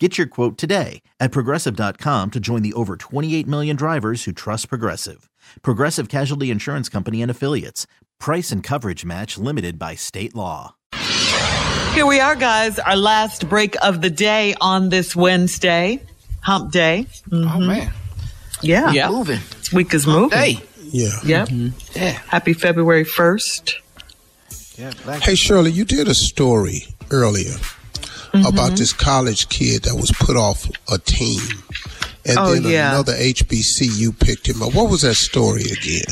Get your quote today at progressive.com to join the over 28 million drivers who trust Progressive. Progressive Casualty Insurance Company and Affiliates. Price and coverage match limited by state law. Here we are, guys. Our last break of the day on this Wednesday, hump day. Mm-hmm. Oh, man. Yeah. Yeah. Moving. This week is moving. Hey. Yeah. Yep. Mm-hmm. Yeah. Happy February 1st. Yeah. Hey, Shirley, you did a story earlier Mm-hmm. about this college kid that was put off a team. And Oh, then yeah. another HBCU picked him up. What was that story again?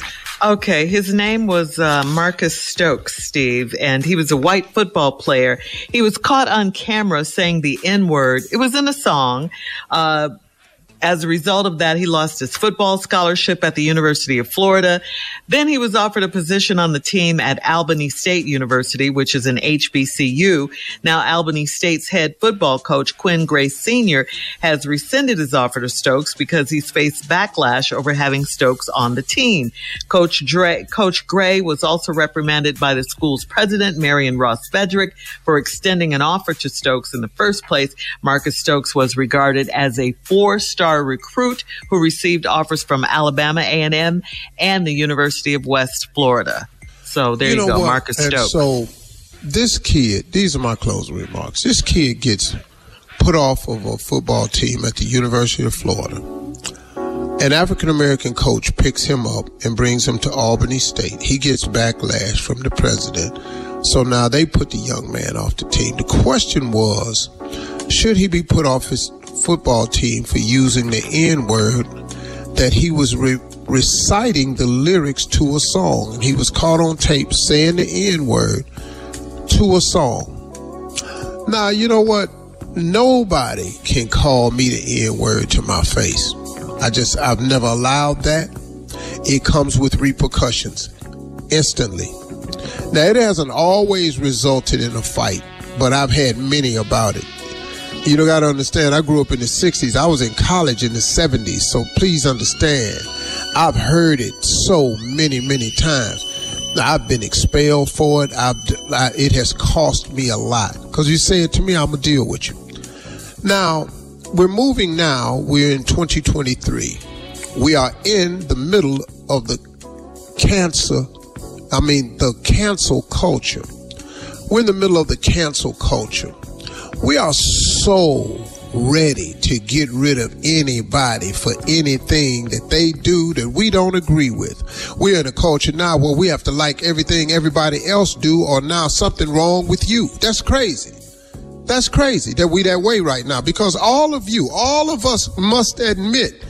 Okay, his name was uh, Marcus Stokes, Steve, and he was a white football player. He was caught on camera saying the N word. It was in a song. Uh, as a result of that, he lost his football scholarship at the University of Florida. Then he was offered a position on the team at Albany State University, which is an HBCU. Now, Albany State's head football coach, Quinn Gray Sr., has rescinded his offer to Stokes because he's faced backlash over having Stokes on the team. Coach, Dre, coach Gray was also reprimanded by the school's president, Marion Ross Fedrick, for extending an offer to Stokes in the first place. Marcus Stokes was regarded as a four-star recruit who received offers from Alabama A&M and the University of West Florida. So there you, know go, what? Marcus And Stokes. So this kid, these are my closing remarks. This kid gets put off of a football team at the University of Florida. An African American coach picks him up and brings him to Albany State. He gets backlash from the president. So now they put the young man off the team. The question was, should he be put off his football team for using the N word that he was re- reciting the lyrics to a song? And he was caught on tape saying the N word to a song. Now, you know what? Nobody can call me the N word to my face. I just, I've never allowed that. It comes with repercussions instantly. Now, it hasn't always resulted in a fight, but I've had many about it. You don't got to understand, I grew up in the 60s. I was in college in the 70s, so please understand, I've heard it so many, many times. I've been expelled for it. I've, I, it has cost me a lot. Because you say it to me, I'm going to deal with you. Now, we're moving now. We're in 2023. We are in the middle of the cancer, I mean, the cancel culture. We're in the middle of the cancel culture. We are so ready to get rid of anybody for anything that they do that we don't agree with. We're in a culture now where we have to like everything everybody else do or now something wrong with you. That's crazy. That's crazy that we that way right now because all of you, all of us must admit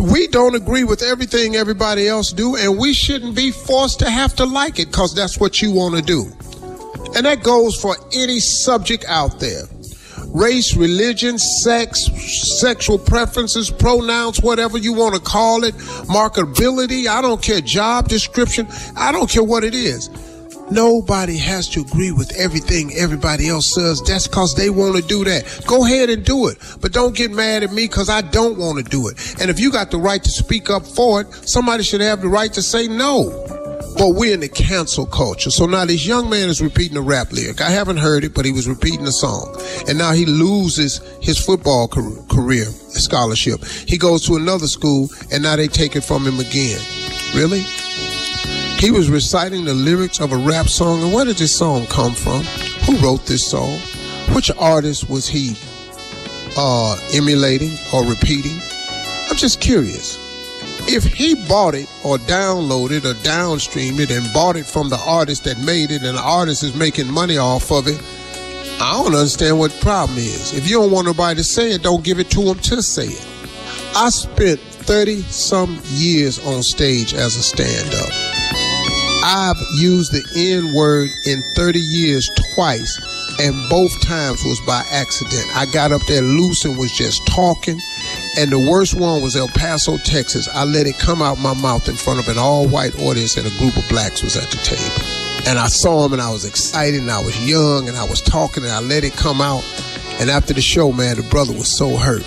we don't agree with everything everybody else do and we shouldn't be forced to have to like it because that's what you want to do. And that goes for any subject out there. Race, religion, sex, sexual preferences, pronouns, whatever you want to call it, marketability, I don't care, job description, I don't care what it is. Nobody has to agree with everything everybody else says. That's because they want to do that. Go ahead and do it. But don't get mad at me because I don't want to do it. And if you got the right to speak up for it, somebody should have the right to say no. But we're in the cancel culture. So now this young man is repeating a rap lyric. I haven't heard it, but he was repeating a song. And now he loses his football career scholarship. He goes to another school and now they take it from him again. Really? He was reciting the lyrics of a rap song. And where did this song come from? Who wrote this song? Which artist was he uh, emulating or repeating? I'm just curious. If he bought it or downloaded or downstreamed it and bought it from the artist that made it and the artist is making money off of it, I don't understand what the problem is. If you don't want nobody to say it, don't give it to them to say it. I spent 30 some years on stage as a stand up. I've used the N word in 30 years twice, and both times was by accident. I got up there loose and was just talking, And the worst one was El Paso, Texas. I let it come out my mouth in front of an all white audience, and a group of blacks was at the table. And I saw him, and I was excited, and I was young, and I was talking, and I let it come out. And after the show, man, the brother was so hurt.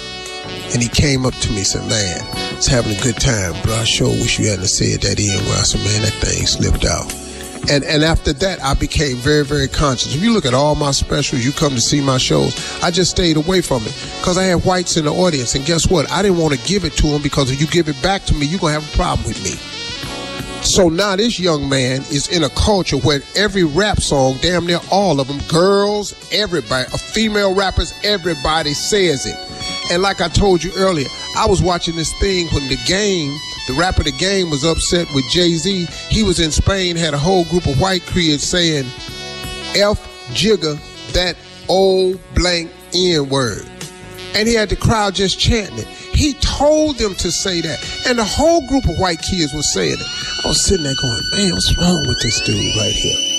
And he came up to me and said, Man, it's having a good time, bro. I sure wish you hadn't said that in where I said, Man, that thing slipped out. And and after that, I became very, very conscious. If you look at all my specials, you come to see my shows, I just stayed away from it because I had whites in the audience. And guess what? I didn't want to give it to them because if you give it back to me, you're going to have a problem with me. So now this young man is in a culture where every rap song, damn near all of them, girls, everybody, female rappers, everybody says it. And like I told you earlier, I was watching this thing when the game, the rapper the game was upset with Jay-Z. He was in Spain, had a whole group of white kids saying, F Jigga, that old blank N word. And he had the crowd just chanting it. He told them to say that. And the whole group of white kids was saying it. I was sitting there going, man, what's wrong with this dude right here?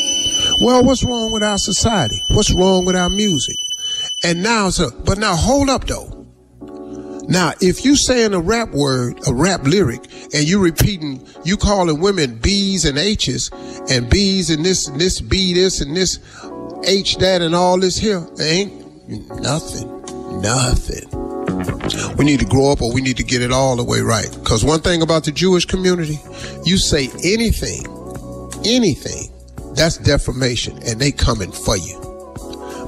Well, what's wrong with our society? What's wrong with our music? And now, so, but now hold up though. Now, if you saying a rap word, a rap lyric, and you repeating, you calling women B's and H's, and B's and this and this B this and this H that and all this here, ain't nothing, nothing. We need to grow up or we need to get it all the way right. Because one thing about the Jewish community, you say anything, anything, that's defamation, and they coming for you.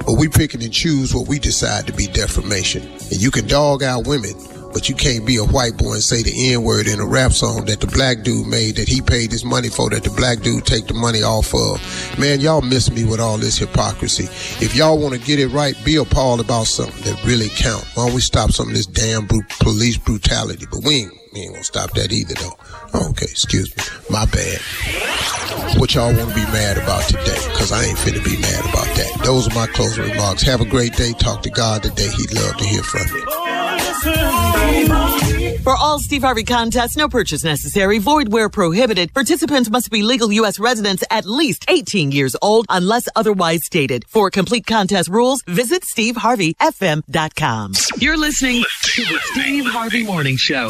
But we picking and choose what we decide to be defamation. And you can dog out women, but you can't be a white boy and say the N word in a rap song that the black dude made that he paid his money for that the black dude take the money off of. Man, y'all miss me with all this hypocrisy. If y'all want to get it right, be appalled about something that really count. Why don't we stop some of this damn brute, police brutality? But we ain't, we ain't gonna stop that either though. Oh, okay, excuse me. My bad. What y'all want to be mad about today? Because I ain't finna be mad about that. Those are my closing remarks. Have a great day. Talk to God today. He'd love to hear from you. For all Steve Harvey contests, no purchase necessary, void where prohibited. Participants must be legal U.S. residents at least 18 years old unless otherwise stated. For complete contest rules, visit SteveHarveyFM.com. You're listening to the Steve Harvey Morning Show.